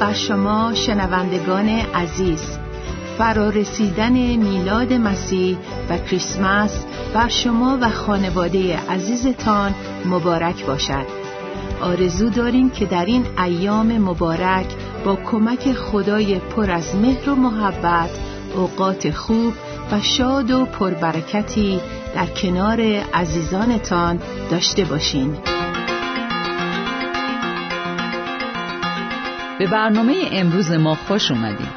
بر شما شنوندگان عزیز. فرارسیدن میلاد مسیح و کریسمس بر شما و خانواده عزیزتان مبارک باشد. آرزو داریم که در این ایام مبارک با کمک خدای پر از مهر و محبت اوقات خوب و شاد و پربرکتی در کنار عزیزانتان داشته باشین. به برنامه امروز ما خوش اومدیم.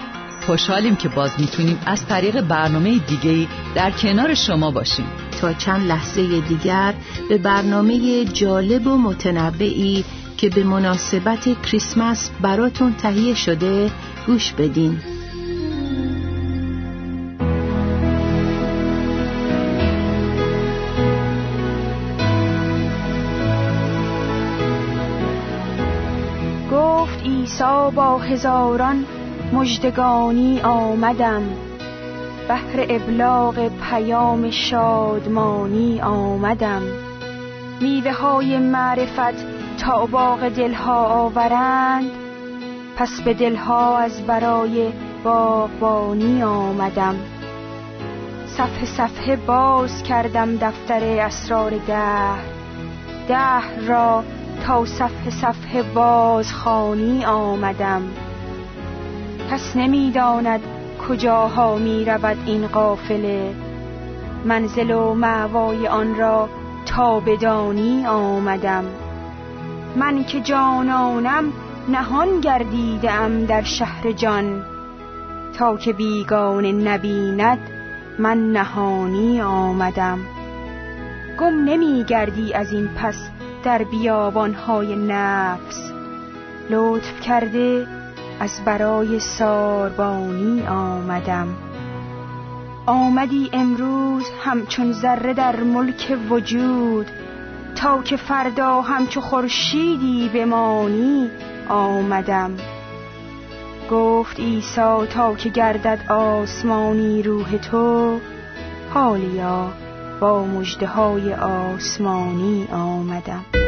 خوشحالیم که باز می‌تونیم از طریق برنامه دیگه در کنار شما باشیم. تا چند لحظه دیگر به برنامه جالب و متنوعی که به مناسبت کریسمس براتون تهیه شده گوش بدین. با هزاران مجدگانی آمدم. بهر ابلاغ پیام شادمانی آمدم. میوه های معرفت تا باغ دلها آورند پس به دلها از برای باغبانی آمدم. صفحه صفحه باز کردم دفتر اسرار دهر. دهر را تا صفحه صفحه خانی آمدم. کس نمی‌داند کجاها می رود این قافله. منزل و معوای آن را تا بدانی آمدم. من که جانانم نهان گردیدم در شهر جان. تا که بیگان نبیند من نهانی آمدم. گم نمی گردی از این پس در بیابانهای نفس لطف کرده از برای ساربانی آمدم. آمدی امروز همچون ذره در ملک وجود تا که فردا همچو خورشیدی بمانی آمدم. گفت عیسی تا که گردد آسمانی روح تو حالیا با مجده های آسمانی آمدم.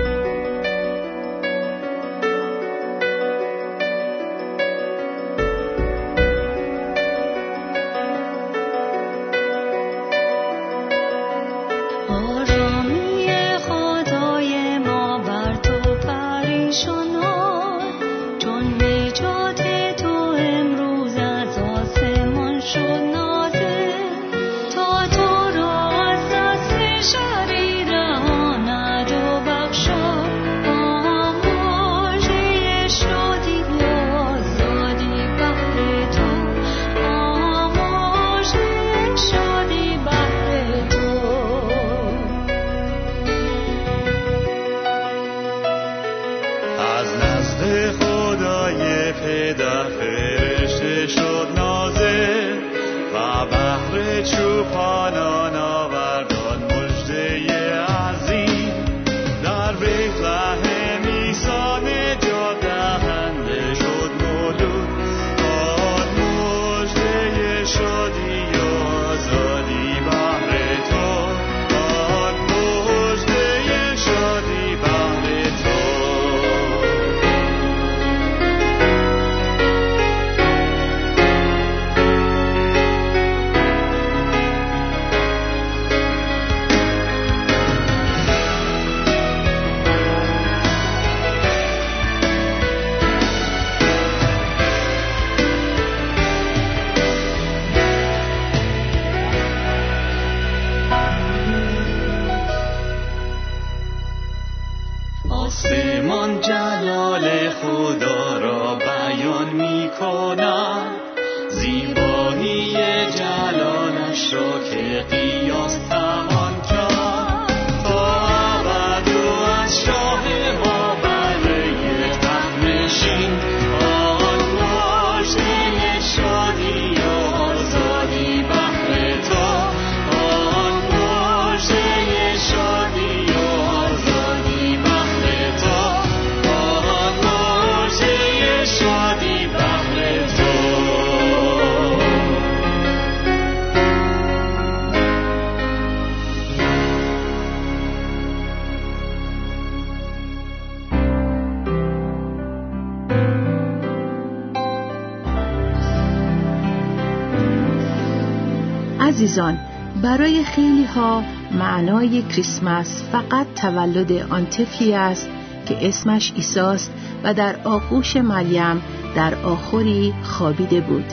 عزیزان برای خیلی ها معنای کریسمس فقط تولد آن طفلی است که اسمش ایساست و در آغوش مریم در آخری خوابیده بود.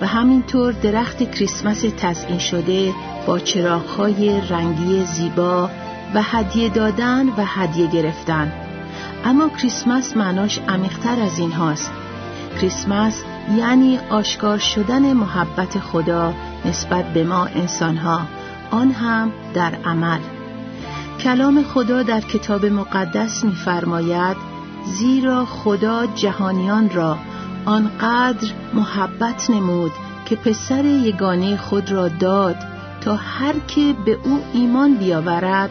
و همینطور درخت کریسمس تزئین شده با چراغهای رنگی زیبا و هدیه دادن و هدیه گرفتن. اما کریسمس معناش عمیقتر از این هاست کریسمس یعنی آشکار شدن محبت خدا نسبت به ما انسانها آن هم در عمل. کلام خدا در کتاب مقدس می‌فرماید زیرا خدا جهانیان را آنقدر محبت نمود که پسر یگانه خود را داد تا هر که به او ایمان بیاورد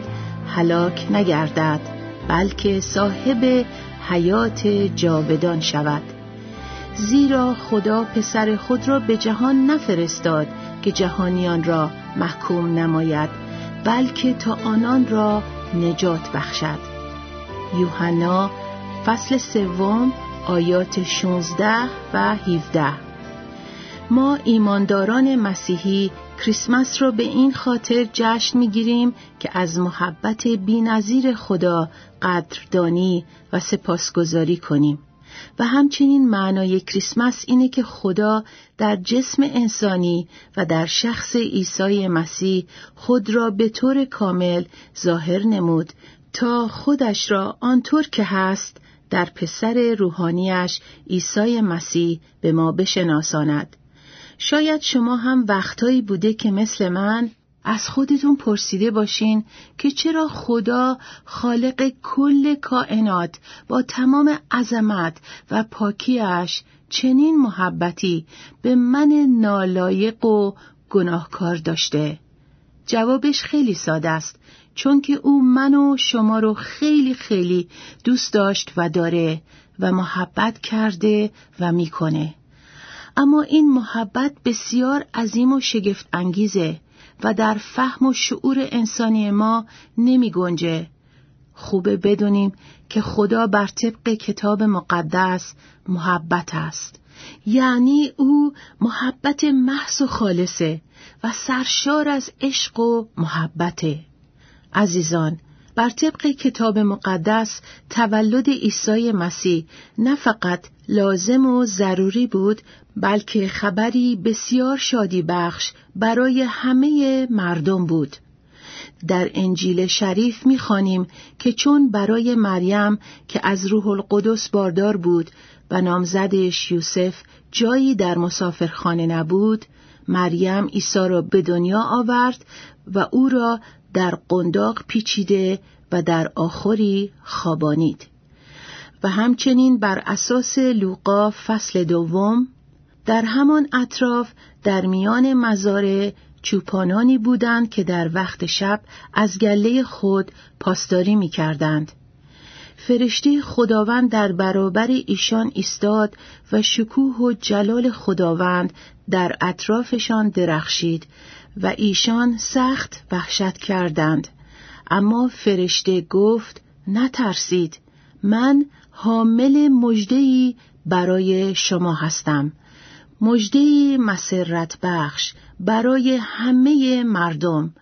هلاک نگردد بلکه صاحب حیات جاودان شود. زیرا خدا پسر خود را به جهان نفرستاد که جهانیان را محکوم نماید بلکه تا آنان را نجات بخشد. یوحنا فصل سوم آیات 16 و 17 ما ایمانداران مسیحی کریسمس را به این خاطر جشن می‌گیریم که از محبت بینظیر خدا قدردانی و سپاسگزاری کنیم. و همچنین معنای کریسمس اینه که خدا در جسم انسانی و در شخص عیسی مسیح خود را به طور کامل ظاهر نمود تا خودش را آنطور که هست در پسر روحانیش عیسی مسیح به ما بشناساند. شاید شما هم وقتایی بوده که مثل من از خودتون پرسیده باشین که چرا خدا خالق کل کائنات با تمام عظمت و پاکیش چنین محبتی به من نالایق و گناهکار داشته؟ جوابش خیلی ساده است چون که او من و شما رو خیلی خیلی دوست داشت و داره و محبت کرده و می‌کنه. اما این محبت بسیار عظیم و شگفت انگیزه و در فهم و شعور انسانی ما نمی گنجه. خوبه بدونیم که خدا بر طبق کتاب مقدس محبت است. یعنی او محبت محض و خالصه و سرشار از عشق و محبته. عزیزان بر طبق کتاب مقدس تولد عیسی مسیح نه فقط لازم و ضروری بود بلکه خبری بسیار شادی بخش برای همه مردم بود. در انجیل شریف می‌خوانیم که چون برای مریم که از روح القدس باردار بود و نامزدش یوسف جایی در مسافرخانه نبود مریم عیسی را به دنیا آورد و او را در قنداق پیچیده و در آخری خوابانید و همچنین بر اساس لوقا فصل دوم در همان اطراف در میان مزارع چوپانانی بودند که در وقت شب از گله خود پاسداری می کردند. فرشته خداوند در برابر ایشان ایستاد و شکوه و جلال خداوند در اطرافشان درخشید و ایشان سخت وحشت کردند. اما فرشته گفت نترسید من حامل مجدهی برای شما هستم. مجدهی مسرت بخش برای همه مردم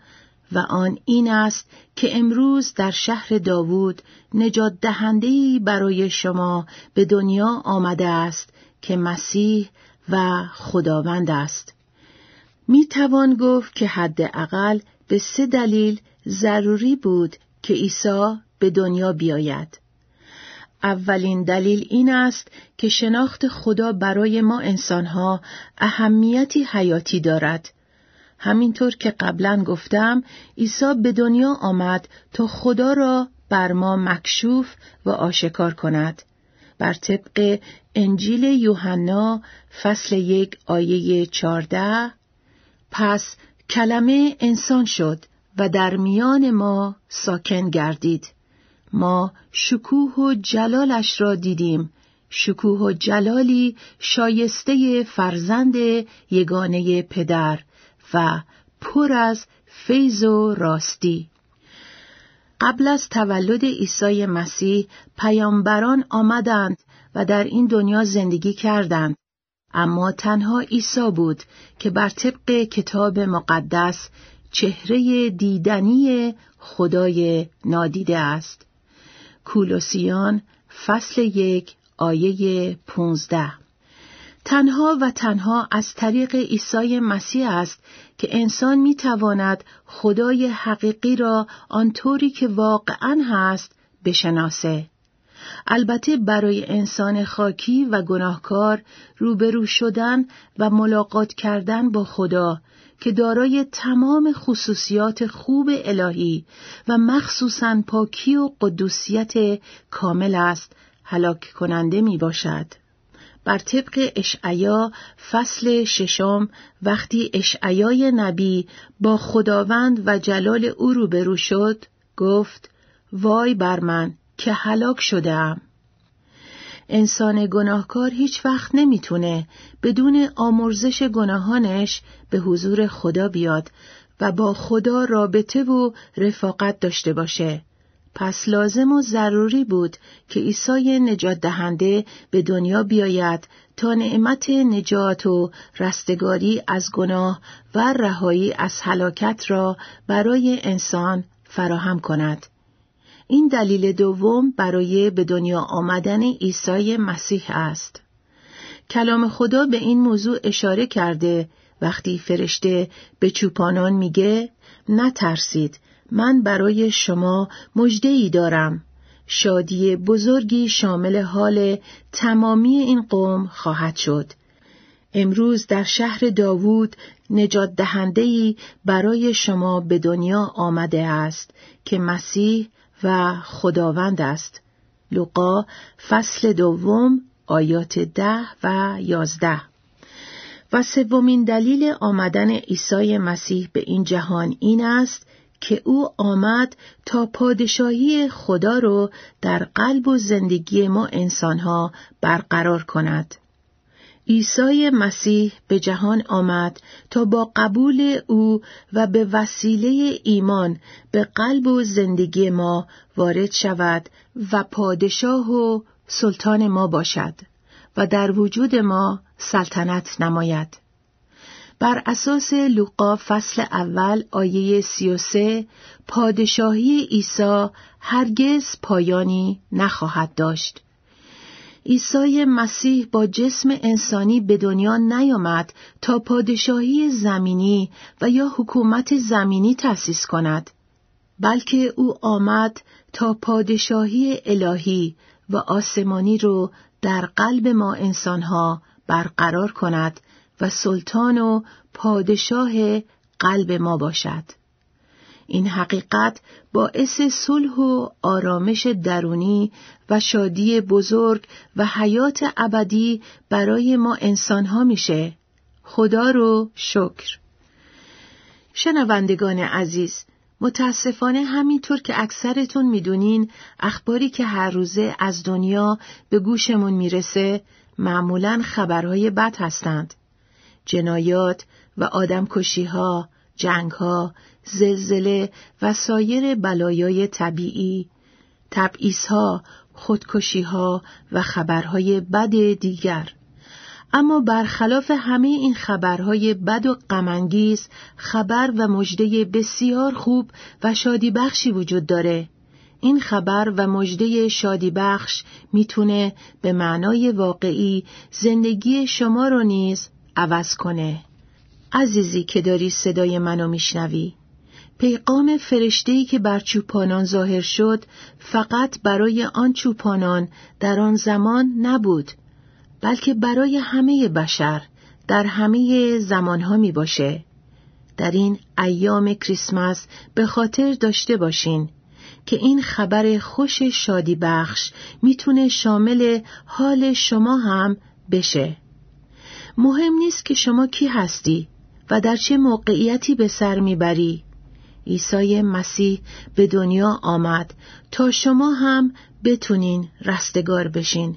و آن این است که امروز در شهر داوود نجات دهندهی برای شما به دنیا آمده است که مسیح و خداوند است. می توان گفت که حداقل به سه دلیل ضروری بود که عیسی به دنیا بیاید. اولین دلیل این است که شناخت خدا برای ما انسانها اهمیتی حیاتی دارد. همینطور که قبلا گفتم عیسی به دنیا آمد تا خدا را بر ما مکشوف و آشکار کند. بر طبق انجیل یوحنا فصل یک آیه چارده پس کلمه انسان شد و در میان ما ساکن گردید. ما شکوه و جلالش را دیدیم. شکوه و جلالی شایسته فرزند یگانه پدر و پر از فیض و راستی. قبل از تولد عیسی مسیح پیامبران آمدند و در این دنیا زندگی کردند. اما تنها عیسی بود که بر طبق کتاب مقدس چهره دیدنی خدای نادیده است. کولوسیان فصل یک آیه پونزده تنها و تنها از طریق عیسی مسیح است که انسان می تواند خدای حقیقی را آنطوری که واقعا هست بشناسه. البته برای انسان خاکی و گناهکار روبرو شدن و ملاقات کردن با خدا که دارای تمام خصوصیات خوب الهی و مخصوصا پاکی و قدوسیت کامل است هلاک کننده می باشد. بر طبق اشعیا فصل ششم وقتی اشعیای نبی با خداوند و جلال او روبرو شد گفت وای بر من که هلاک شدم انسان گناهکار هیچ وقت نمی‌تونه بدون آمرزش گناهانش به حضور خدا بیاد و با خدا رابطه و رفاقت داشته باشه. پس لازم و ضروری بود که عیسی نجات دهنده به دنیا بیاید تا نعمت نجات و رستگاری از گناه و رهایی از هلاکت را برای انسان فراهم کند. این دلیل دوم برای به دنیا آمدن عیسی مسیح است. کلام خدا به این موضوع اشاره کرده وقتی فرشته به چوپانان میگه نترسید من برای شما مجده ای دارم شادی بزرگی شامل حال تمامی این قوم خواهد شد امروز در شهر داوود نجات دهندهی برای شما به دنیا آمده است که مسیح و خداوند است. لوقا فصل دوم آیات ده و یازده و سومین دلیل آمدن عیسی مسیح به این جهان این است که او آمد تا پادشاهی خدا رو در قلب و زندگی ما انسانها برقرار کند. عیسی مسیح به جهان آمد تا با قبول او و به وسیله ایمان به قلب و زندگی ما وارد شود و پادشاه و سلطان ما باشد و در وجود ما سلطنت نماید. بر اساس لوقا فصل اول آیه سی و سه پادشاهی عیسی هرگز پایانی نخواهد داشت. عیسی مسیح با جسم انسانی به دنیا نیامد تا پادشاهی زمینی و یا حکومت زمینی تأسیس کند بلکه او آمد تا پادشاهی الهی و آسمانی رو در قلب ما انسانها برقرار کند و سلطان و پادشاه قلب ما باشد. این حقیقت باعث صلح و آرامش درونی و شادی بزرگ و حیات ابدی برای ما انسانها میشه. خدا رو شکر. شنوندگان عزیز، متاسفانه همینطور که اکثرتون می‌دونین اخباری که هر روزه از دنیا به گوشمون می‌رسه معمولا خبرهای بد هستند. جنایات و آدمکشی ها، جنگ ها، زلزله و سایر بلایای طبیعی، تبعیض ها، خودکشی ها و خبرهای بد دیگر. اما برخلاف همه این خبرهای بد و غمانگیز خبر و مژده بسیار خوب و شادی بخشی وجود داره. این خبر و مژده شادی بخش می‌تونه به معنای واقعی زندگی شما رو نیز عوض کنه. عزیزی که داری صدای منو میشنوی پیغام فرشتهی که بر چوپانان ظاهر شد فقط برای آن چوپانان در آن زمان نبود بلکه برای همه بشر در همه زمانها می باشه. در این ایام کریسمس به خاطر داشته باشین که این خبر خوش شادی بخش می‌تونه شامل حال شما هم بشه. مهم نیست که شما کی هستی و در چه موقعیتی به سر می‌بری؟ عیسی مسیح به دنیا آمد تا شما هم بتونین رستگار بشین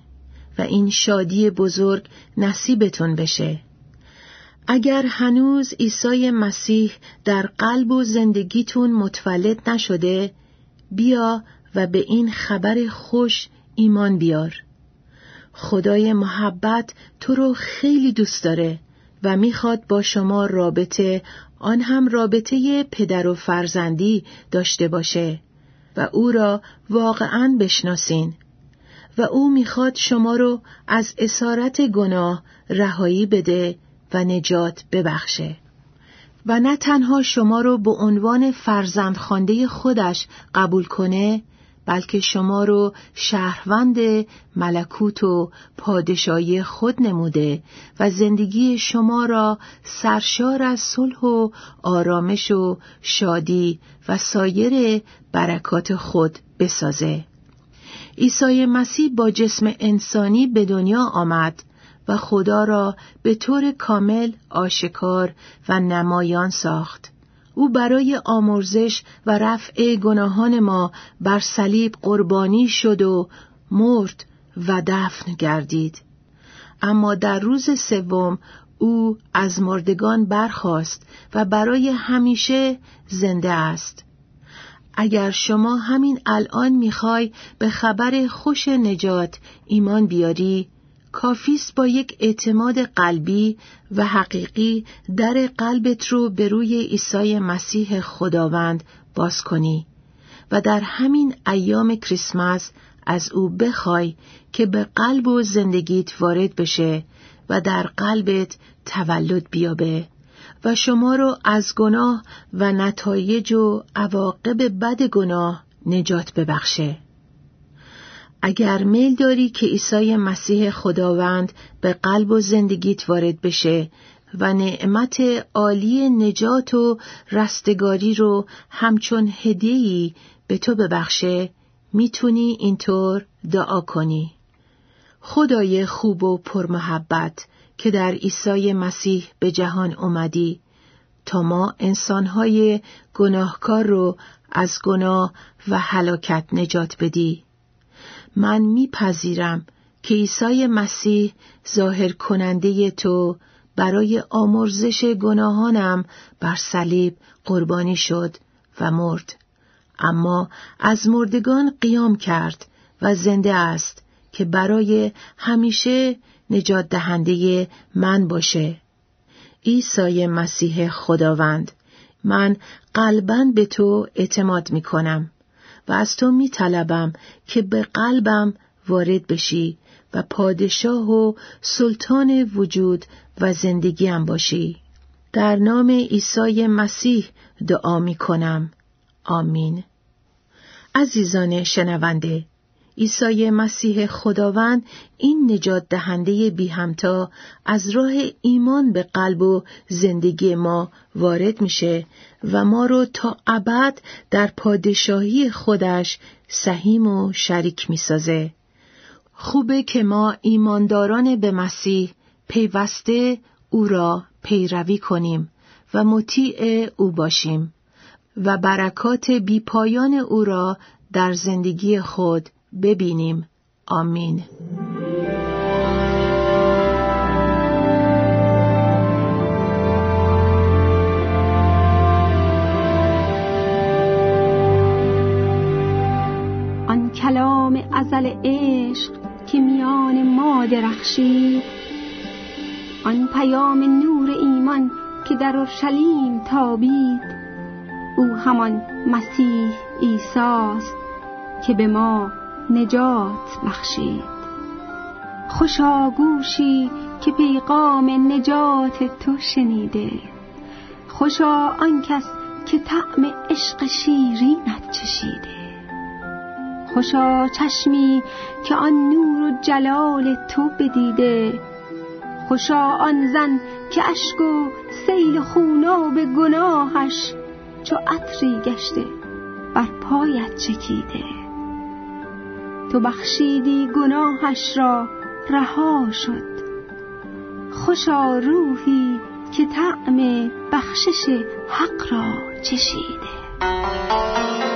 و این شادی بزرگ نصیبتون بشه. اگر هنوز عیسی مسیح در قلب و زندگیتون متولد نشده بیا و به این خبر خوش ایمان بیار. خدای محبت تو رو خیلی دوست داره. و می‌خواد با شما رابطه آن هم رابطه پدر و فرزندی داشته باشه و او را واقعا بشناسین. و او می‌خواد شما رو از اسارت گناه رهایی بده و نجات ببخشه. و نه تنها شما رو به عنوان فرزند خانده خودش قبول کنه بلکه شما رو شهروند ملکوت و پادشاهی خود نموده و زندگی شما را سرشار از صلح و آرامش و شادی و سایر برکات خود بسازه. عیسی مسیح با جسم انسانی به دنیا آمد و خدا را به طور کامل آشکار و نمایان ساخت. او برای آمرزش و رفع گناهان ما بر صلیب قربانی شد و مرد و دفن گردید. اما در روز سوم او از مردگان برخاست و برای همیشه زنده است. اگر شما همین الان می‌خوای به خبر خوش نجات ایمان بیاری کافیست با یک اعتماد قلبی و حقیقی در قلبت رو به روی عیسی مسیح خداوند باز کنی و در همین ایام کریسمس از او بخوای که به قلب و زندگیت وارد بشه و در قلبت تولد بیابه و شما رو از گناه و نتایج و عواقب بد گناه نجات ببخشه. اگر میل داری که عیسی مسیح خداوند به قلب و زندگیت وارد بشه و نعمت عالی نجات و رستگاری رو همچون هدیهی به تو ببخشه می‌تونی اینطور دعا کنی. خدای خوب و پرمحبت که در عیسی مسیح به جهان اومدی تا ما انسانهای گناهکار رو از گناه و هلاکت نجات بدی. من میپذیرم که عیسی مسیح ظاهر کننده تو برای آمرزش گناهانم بر صلیب قربانی شد و مرد. اما از مردگان قیام کرد و زنده است که برای همیشه نجات دهنده من باشه. عیسی مسیح خداوند من قلبا به تو اعتماد می کنم و از تو می طلبم که به قلبم وارد بشی و پادشاه و سلطان وجود و زندگیم باشی. در نام عیسی مسیح دعا می کنم. آمین. عزیزان شنونده عیسی مسیح خداوند این نجات دهنده بی همتا از راه ایمان به قلب و زندگی ما وارد میشه و ما رو تا ابد در پادشاهی خودش سهیم و شریک می‌سازه. خوبه که ما ایمانداران به مسیح پیوسته او را پیروی کنیم و مطیع او باشیم و برکات بیپایان او را در زندگی خود ببینیم. آمین. آن کلام ازل عشق که میان ما درخشید. آن پیام نور ایمان که در اورشلیم تابید. او همان مسیح عیسی که به ما نجات بخشید. خوشا گوشی که پیغام نجات تو شنیده. خوشا آن کس که طعم عشق شیرینت چشیده. خوشا چشمی که آن نور و جلال تو بدیده. خوشا آن زن که اشک و سیل خوناب گناهش چو عطری گشته بر پایت چکیده. تو بخشیدی گناهش را رها شد. خوشا روحی که طعم بخشش حق را چشیده.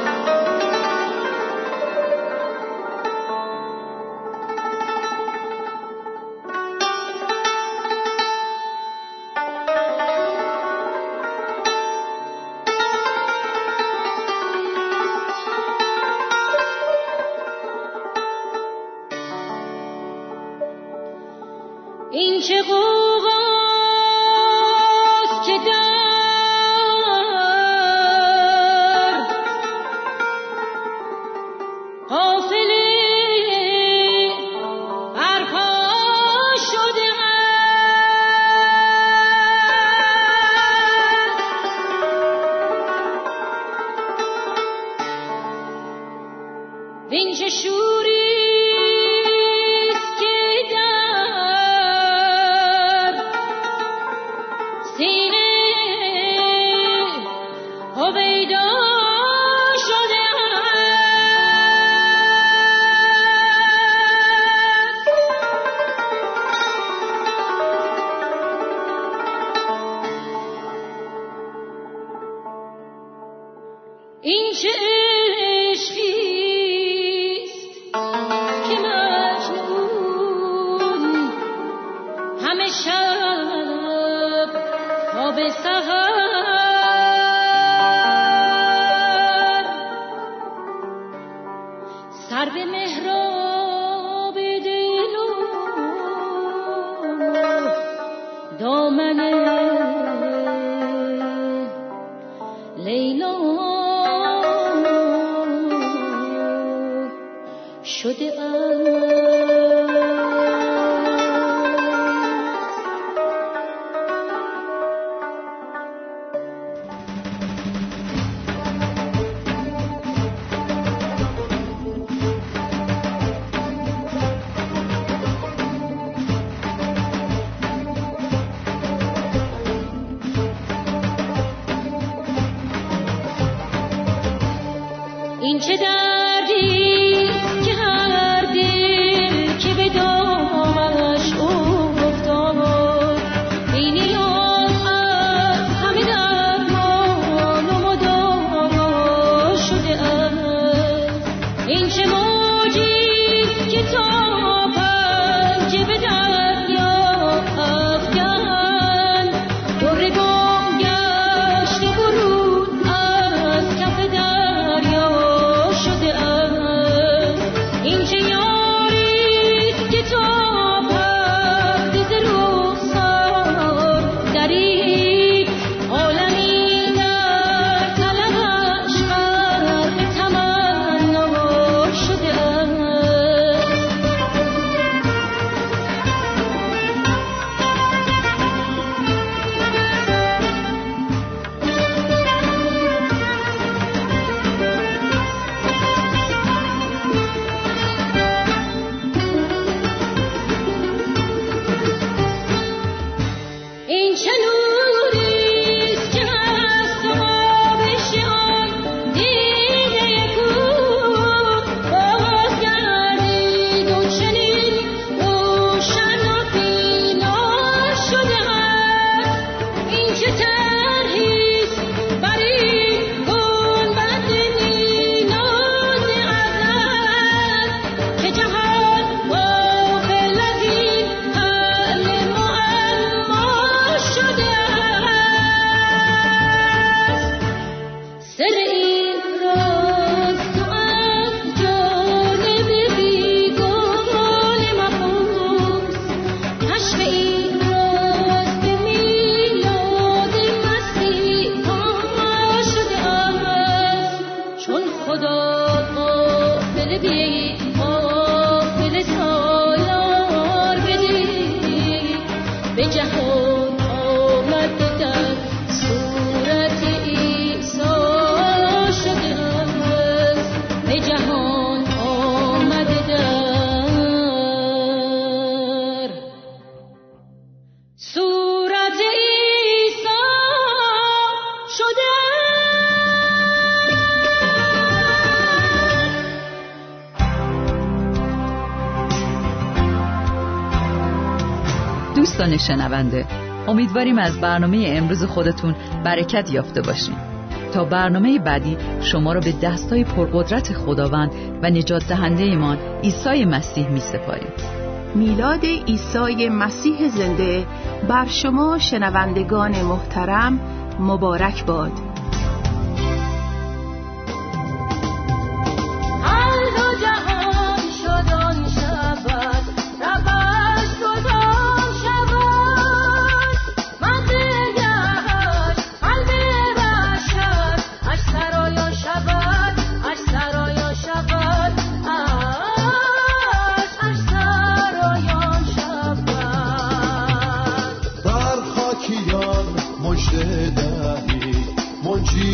دوستان شنونده امیدواریم از برنامه امروز خودتون برکت یافته باشیم تا برنامه بعدی شما را به دستای پرقدرت خداوند و نجات دهنده ایمان عیسی مسیح می سپاریم میلاد عیسی مسیح زنده بر شما شنوندگان محترم مبارک باد.